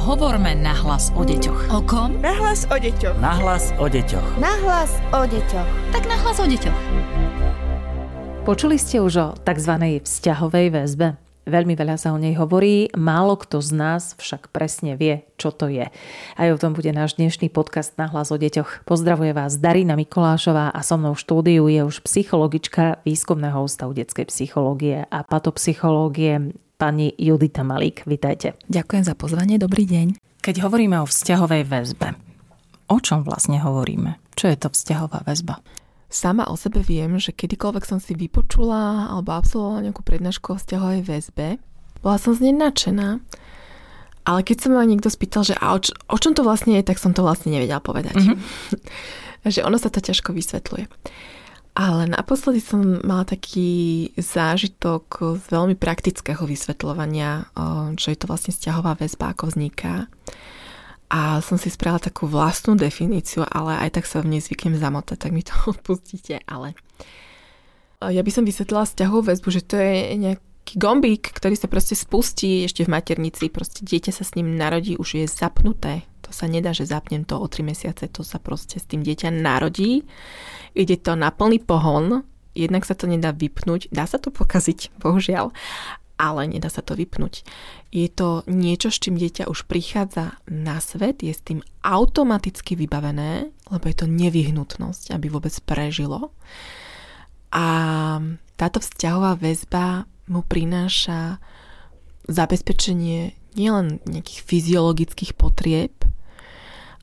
Hovorme nahlas o deťoch. O kom? Nahlas o deťoch. Nahlas o deťoch. Nahlas o deťoch. Tak nahlas o deťoch. Počuli ste už o tzv. vzťahovej väzbe? Veľmi veľa sa o nej hovorí, málo kto z nás však presne vie, čo to je. Aj o tom bude náš dnešný podcast na hlas o deťoch. Pozdravuje vás Darina Mikolášová a so mnou v štúdiu je už psychologička Výskumného ústavu detskej psychológie a patopsychológie pani Judita Malík. Vítajte. Ďakujem za pozvanie, dobrý deň. Keď hovoríme o vzťahovej väzbe, o čom vlastne hovoríme? Čo je to vzťahová väzba? Sama o sebe viem, že kedykoľvek som si vypočula alebo absolvovala nejakú prednášku o vzťahovej väzbe, bola som z nej nadšená. Ale keď sa ma niekto spýtal, že a o, č- o čom to vlastne je, tak som to vlastne nevedela povedať. Mm-hmm. že ono sa to ťažko vysvetľuje. Ale naposledy som mala taký zážitok z veľmi praktického vysvetľovania, čo je to vlastne vzťahová väzba, ako vzniká a som si spravila takú vlastnú definíciu, ale aj tak sa v nej zvyknem zamotať, tak mi to odpustíte, ale ja by som vysvetlila vzťahovú väzbu, že to je nejaký gombík, ktorý sa proste spustí ešte v maternici, proste dieťa sa s ním narodí, už je zapnuté. To sa nedá, že zapnem to o 3 mesiace, to sa proste s tým dieťa narodí. Ide to na plný pohon, jednak sa to nedá vypnúť, dá sa to pokaziť, bohužiaľ, ale nedá sa to vypnúť. Je to niečo, s čím dieťa už prichádza na svet, je s tým automaticky vybavené, lebo je to nevyhnutnosť, aby vôbec prežilo. A táto vzťahová väzba mu prináša zabezpečenie nielen nejakých fyziologických potrieb,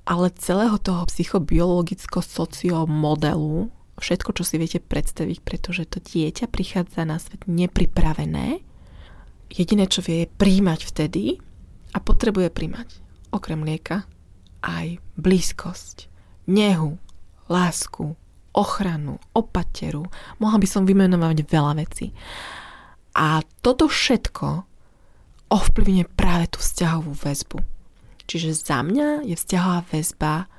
ale celého toho psychobiologicko-sociomodelu, všetko, čo si viete predstaviť, pretože to dieťa prichádza na svet nepripravené jediné, čo vie, je príjmať vtedy a potrebuje príjmať okrem mlieka aj blízkosť, nehu, lásku, ochranu, opateru. Mohla by som vymenovať veľa vecí. A toto všetko ovplyvne práve tú vzťahovú väzbu. Čiže za mňa je vzťahová väzba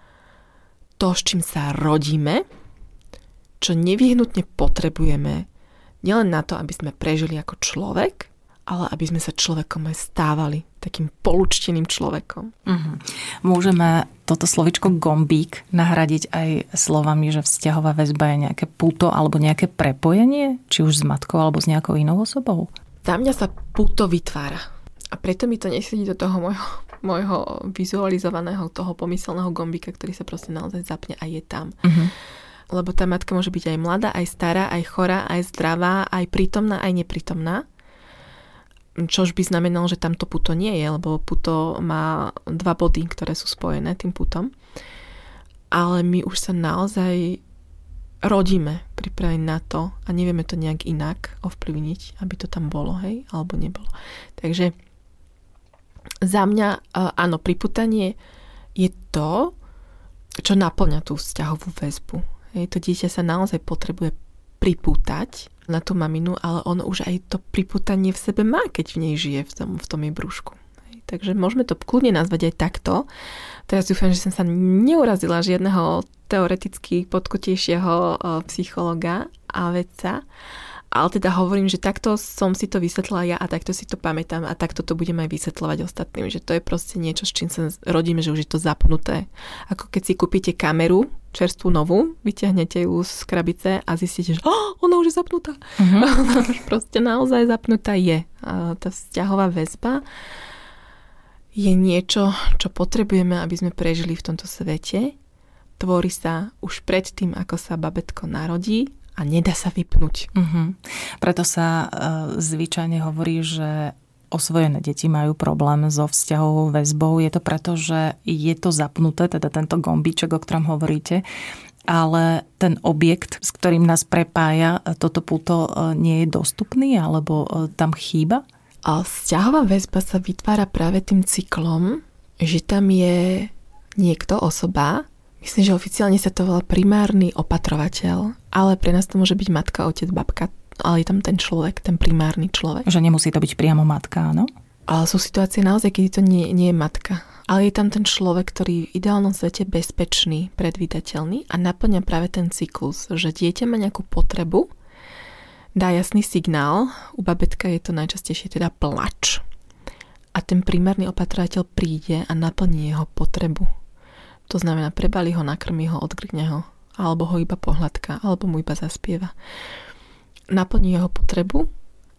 to, s čím sa rodíme, čo nevyhnutne potrebujeme nielen na to, aby sme prežili ako človek, ale aby sme sa človekom aj stávali takým polučteným človekom. Uh-huh. Môžeme toto slovičko gombík nahradiť aj slovami, že vzťahová väzba je nejaké puto alebo nejaké prepojenie, či už s matkou alebo s nejakou inou osobou? Za mňa sa puto vytvára. A preto mi to nesedí do toho môjho, môjho vizualizovaného, toho pomyselného gombíka, ktorý sa proste naozaj zapne a je tam. Uh-huh. Lebo tá matka môže byť aj mladá, aj stará, aj chorá, aj zdravá, aj prítomná, aj neprítomná čož by znamenalo, že tam to puto nie je, lebo puto má dva body, ktoré sú spojené tým putom. Ale my už sa naozaj rodíme pripraviť na to a nevieme to nejak inak ovplyvniť, aby to tam bolo, hej, alebo nebolo. Takže za mňa, áno, priputanie je to, čo naplňa tú vzťahovú väzbu. Hej, to dieťa sa naozaj potrebuje pripútať na tú maminu, ale ono už aj to priputanie v sebe má, keď v nej žije v tom, v tom jej brúšku. Takže môžeme to kľudne nazvať aj takto. Teraz dúfam, že som sa neurazila žiadneho teoreticky podkotejšieho psychologa a vedca, ale teda hovorím, že takto som si to vysvetlila ja a takto si to pamätám a takto to budem aj vysvetľovať ostatným, že to je proste niečo, s čím sa rodíme, že už je to zapnuté. Ako keď si kúpite kameru, čerstvú novú, vyťahnete ju z krabice a zistíte, že oh, ona už je zapnutá. Uh-huh. proste naozaj zapnutá je. A tá vzťahová väzba je niečo, čo potrebujeme, aby sme prežili v tomto svete. Tvorí sa už pred tým, ako sa babetko narodí a nedá sa vypnúť. Uh-huh. Preto sa uh, zvyčajne hovorí, že osvojené deti majú problém so vzťahovou väzbou. Je to preto, že je to zapnuté, teda tento gombíček, o ktorom hovoríte, ale ten objekt, s ktorým nás prepája, toto puto e, nie je dostupný alebo e, tam chýba? A vzťahová väzba sa vytvára práve tým cyklom, že tam je niekto, osoba, myslím, že oficiálne sa to volá primárny opatrovateľ, ale pre nás to môže byť matka, otec, babka, ale je tam ten človek, ten primárny človek. Že nemusí to byť priamo matka, áno? Ale sú situácie naozaj, keď to nie, nie je matka. Ale je tam ten človek, ktorý v ideálnom svete bezpečný, predvídateľný a naplňa práve ten cyklus, že dieťa má nejakú potrebu, dá jasný signál, u babetka je to najčastejšie teda plač. A ten primárny opatrovateľ príde a naplní jeho potrebu. To znamená, prebali ho, nakrmi ho, odgrgne ho, alebo ho iba pohľadka, alebo mu iba zaspieva. Naplní jeho potrebu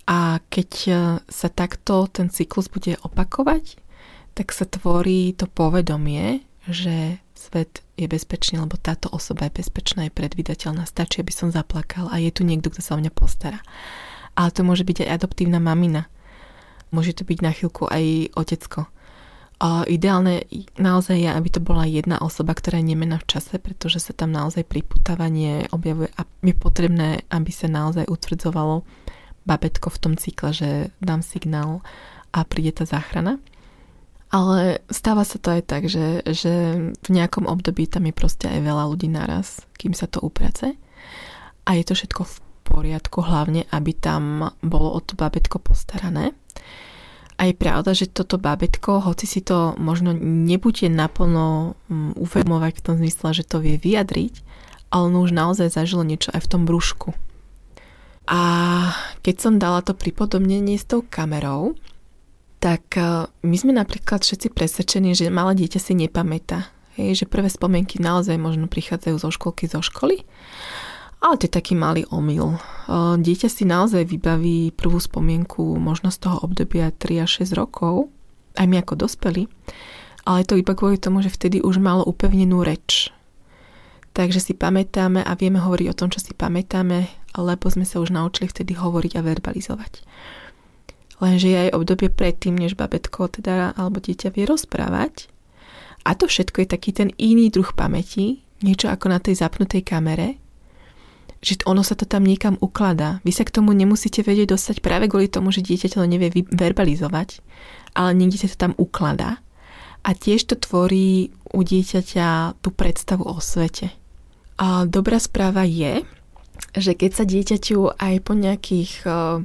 a keď e, sa takto ten cyklus bude opakovať, tak sa tvorí to povedomie, že svet je bezpečný, lebo táto osoba je bezpečná, je predvydateľná, stačí, aby som zaplakal a je tu niekto, kto sa o mňa postará. Ale to môže byť aj adoptívna mamina. Môže to byť na chvíľku aj otecko. Ideálne naozaj je, aby to bola jedna osoba, ktorá je nemená v čase, pretože sa tam naozaj priputávanie objavuje a je potrebné, aby sa naozaj utvrdzovalo babetko v tom cykle, že dám signál a príde tá záchrana. Ale stáva sa to aj tak, že, že v nejakom období tam je proste aj veľa ľudí naraz, kým sa to uprace. A je to všetko v poriadku, hlavne aby tam bolo o to babetko postarané. A pravda, že toto babetko, hoci si to možno nebude naplno mm, uvedomovať v tom zmysle, že to vie vyjadriť, ale ono už naozaj zažilo niečo aj v tom brúšku. A keď som dala to pripodobnenie s tou kamerou, tak e, my sme napríklad všetci presvedčení, že malé dieťa si nepamätá. Hej, že prvé spomienky naozaj možno prichádzajú zo školky, zo školy. Ale to je taký malý omyl. E, dieťa si naozaj vybaví prvú spomienku možno z toho obdobia 3 až 6 rokov, aj my ako dospeli, ale to iba kvôli tomu, že vtedy už malo upevnenú reč. Takže si pamätáme a vieme hovoriť o tom, čo si pamätáme, lebo sme sa už naučili vtedy hovoriť a verbalizovať. Lenže je aj obdobie predtým, než babetko teda, alebo dieťa vie rozprávať. A to všetko je taký ten iný druh pamäti, niečo ako na tej zapnutej kamere, že ono sa to tam niekam ukladá. Vy sa k tomu nemusíte vedieť dostať práve kvôli tomu, že dieťa to nevie verbalizovať, ale niekde sa to tam ukladá. A tiež to tvorí u dieťaťa tú predstavu o svete. A dobrá správa je, že keď sa dieťaťu aj po nejakých uh,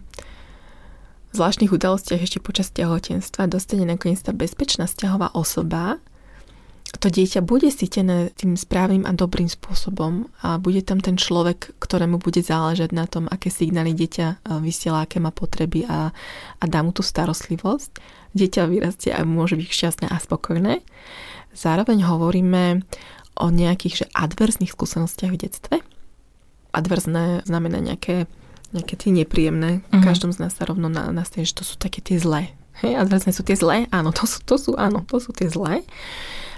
zvláštnych udalostiach ešte počas tehotenstva dostane nakoniec tá bezpečná vzťahová osoba, to dieťa bude cítené tým správnym a dobrým spôsobom a bude tam ten človek, ktorému bude záležať na tom, aké signály dieťa e, vysiela, aké má potreby a, a dá mu tú starostlivosť. Dieťa vyrastie a môže byť šťastné a spokojné. Zároveň hovoríme o nejakých že adverzných skúsenostiach v detstve. Adverzné znamená nejaké nejaké tie nepríjemné. Uh-huh. Každom z nás sa rovno nastane, že to sú také tie zlé. Hej, a vlastne sú tie zlé? Áno, to sú, to sú, áno, to sú tie zlé.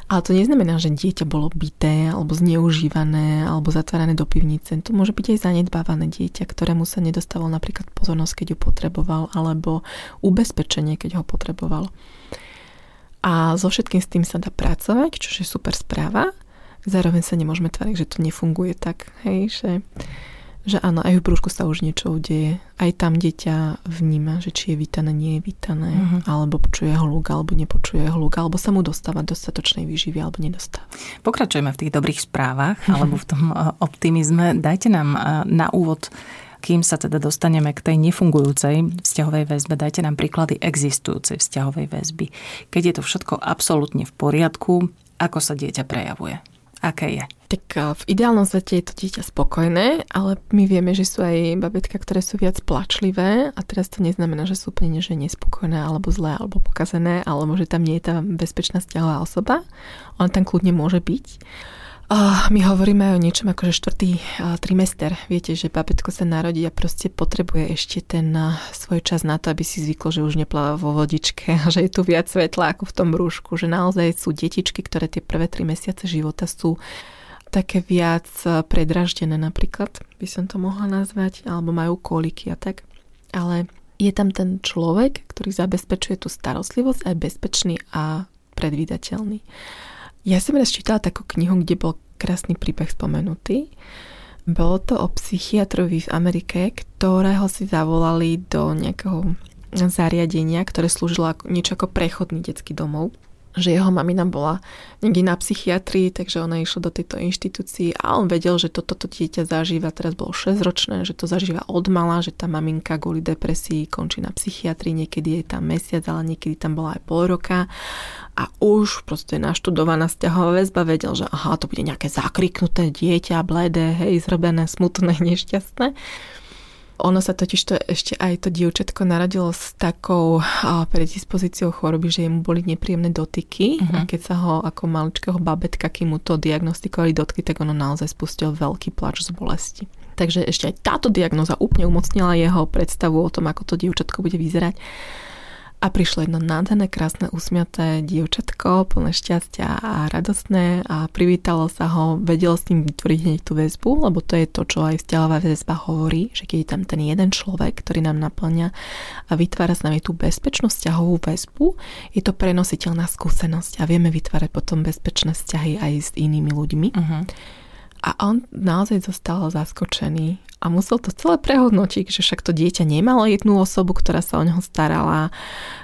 Ale to neznamená, že dieťa bolo bité, alebo zneužívané, alebo zatvárané do pivnice. To môže byť aj zanedbávané dieťa, ktorému sa nedostával napríklad pozornosť, keď ju potreboval, alebo ubezpečenie, keď ho potreboval. A so všetkým s tým sa dá pracovať, čo je super správa. Zároveň sa nemôžeme tváriť, že to nefunguje tak, hej, že že áno, aj v brúšku sa už niečo udeje. Aj tam dieťa vníma, že či je vítané, nie je vítané, uh-huh. alebo počuje hluk, alebo nepočuje hluk, alebo sa mu dostáva dostatočnej výživy, alebo nedostáva. Pokračujeme v tých dobrých správach, alebo v tom eh, optimizme. Dajte nám eh, na úvod kým sa teda dostaneme k tej nefungujúcej vzťahovej väzbe, dajte nám príklady existujúcej vzťahovej väzby. Keď je to všetko absolútne v poriadku, ako sa dieťa prejavuje? Aké je? Tak eh, v ideálnom svete je to dieťa spokojné, ale my vieme, že sú aj babetka, ktoré sú viac plačlivé a teraz to neznamená, že sú úplne že nespokojné alebo zlé alebo pokazené, alebo že tam nie je tá bezpečná vzťahová osoba. Ona tam kľudne môže byť. My hovoríme o niečom ako že štvrtý trimester. Viete, že babetko sa narodí a proste potrebuje ešte ten svoj čas na to, aby si zvyklo, že už nepláva vo vodičke a že je tu viac svetla ako v tom brúšku. Že naozaj sú detičky, ktoré tie prvé tri mesiace života sú také viac predraždené napríklad, by som to mohla nazvať, alebo majú koliky a tak. Ale je tam ten človek, ktorý zabezpečuje tú starostlivosť a je bezpečný a predvídateľný. Ja som raz čítala takú knihu, kde bol krásny príbeh spomenutý. Bolo to o psychiatrovi v Amerike, ktorého si zavolali do nejakého zariadenia, ktoré slúžilo niečo ako prechodný detský domov že jeho mamina bola niekde na psychiatrii, takže ona išla do tejto inštitúcii a on vedel, že toto to dieťa zažíva, teraz bolo 6 ročné, že to zažíva od mala, že tá maminka kvôli depresii končí na psychiatrii, niekedy je tam mesiac, ale niekedy tam bola aj pol roka a už proste naštudovaná vzťahová väzba vedel, že aha, to bude nejaké zakriknuté dieťa, bledé, hej, zrobené, smutné, nešťastné. Ono sa totiž to ešte aj to dievčatko narodilo s takou predispozíciou choroby, že mu boli nepríjemné dotyky uh-huh. a keď sa ho ako maličkého babetka, kým mu to diagnostikovali dotky, tak ono naozaj spustil veľký plač z bolesti. Takže ešte aj táto diagnoza úplne umocnila jeho predstavu o tom, ako to dievčatko bude vyzerať a prišlo jedno nádherné, krásne, usmiaté dievčatko, plné šťastia a radostné a privítalo sa ho, vedelo s ním vytvoriť hneď tú väzbu, lebo to je to, čo aj vzťahová väzba hovorí, že keď je tam ten jeden človek, ktorý nám naplňa a vytvára s nami tú bezpečnú vzťahovú väzbu, je to prenositeľná skúsenosť a vieme vytvárať potom bezpečné vzťahy aj s inými ľuďmi. Uh-huh. A on naozaj zostal zaskočený a musel to celé prehodnotiť, že však to dieťa nemalo jednu osobu, ktorá sa o neho starala.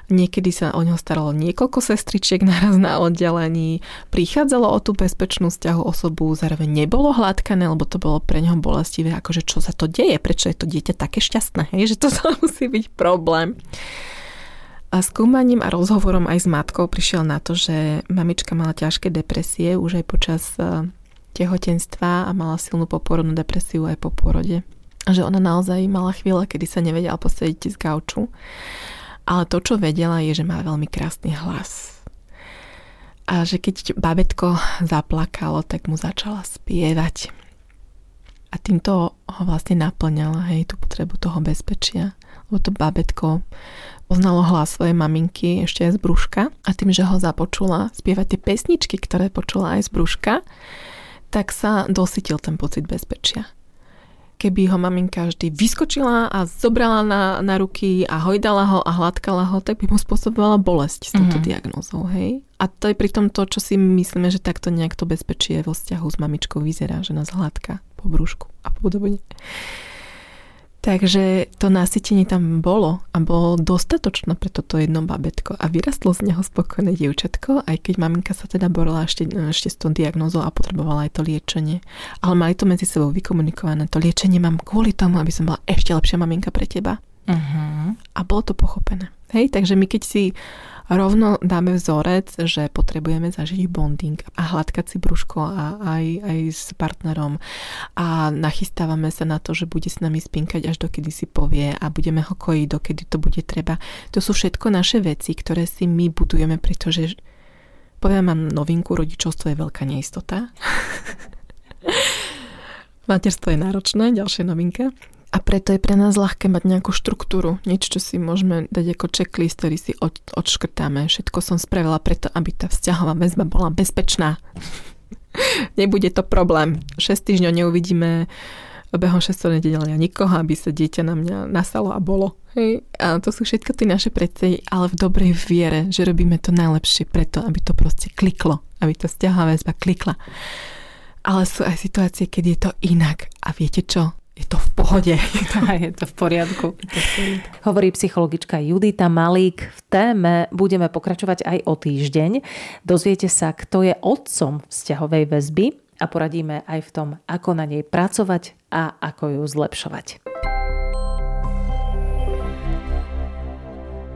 Niekedy sa o neho staralo niekoľko sestričiek naraz na oddelení. Prichádzalo o tú bezpečnú vzťahu osobu, zároveň nebolo hladkané, lebo to bolo pre neho bolestivé, akože čo sa to deje, prečo je to dieťa také šťastné, hej? že to musí byť problém. A skúmaním a rozhovorom aj s matkou prišiel na to, že mamička mala ťažké depresie už aj počas eh, tehotenstva a mala silnú poporodnú depresiu aj po porode. A že ona naozaj mala chvíle, kedy sa nevedela posediť z gauču. Ale to, čo vedela, je, že má veľmi krásny hlas. A že keď babetko zaplakalo, tak mu začala spievať. A týmto ho vlastne naplňala, hej, tú potrebu toho bezpečia. Lebo to babetko poznalo hlas svojej maminky ešte aj z brúška a tým, že ho započula spievať tie pesničky, ktoré počula aj z brúška, tak sa dosytil ten pocit bezpečia. Keby ho maminka vždy vyskočila a zobrala na, na ruky a hojdala ho a hladkala ho, tak by mu spôsobovala bolesť s touto mm-hmm. diagnózou, hej? A to je pritom to, čo si myslíme, že takto nejak to bezpečie vo vzťahu s mamičkou vyzerá, že nás hladká po brúšku a podobne. Takže to nasytenie tam bolo a bolo dostatočné pre toto jedno babetko a vyrastlo z neho spokojné dievčatko, aj keď maminka sa teda borila ešte, ešte s tou diagnózou a potrebovala aj to liečenie. Ale mali to medzi sebou vykomunikované. To liečenie mám kvôli tomu, aby som bola ešte lepšia maminka pre teba. Uh-huh. A bolo to pochopené. Hej, takže my keď si rovno dáme vzorec, že potrebujeme zažiť bonding a hladkať si brúško a aj, aj s partnerom a nachystávame sa na to, že bude s nami spinkať až dokedy si povie a budeme ho kojiť, dokedy to bude treba. To sú všetko naše veci, ktoré si my budujeme, pretože poviem vám novinku, rodičovstvo je veľká neistota. Materstvo je náročné, ďalšia novinka. A preto je pre nás ľahké mať nejakú štruktúru, niečo, čo si môžeme dať ako checklist, ktorý si od, odškrtáme. Všetko som spravila preto, aby tá vzťahová väzba bola bezpečná. Nebude to problém. 6 týždňov neuvidíme behom 6 nedelia nikoho, aby sa dieťa na mňa nasalo a bolo. Hej. A to sú všetko tie naše predstavy, ale v dobrej viere, že robíme to najlepšie preto, aby to proste kliklo, aby tá vzťahová väzba klikla. Ale sú aj situácie, keď je to inak. A viete čo? Pohode. Je. To v poriadku. Hovorí psychologička Judita Malík. V téme budeme pokračovať aj o týždeň. Dozviete sa, kto je otcom vzťahovej väzby a poradíme aj v tom, ako na nej pracovať a ako ju zlepšovať.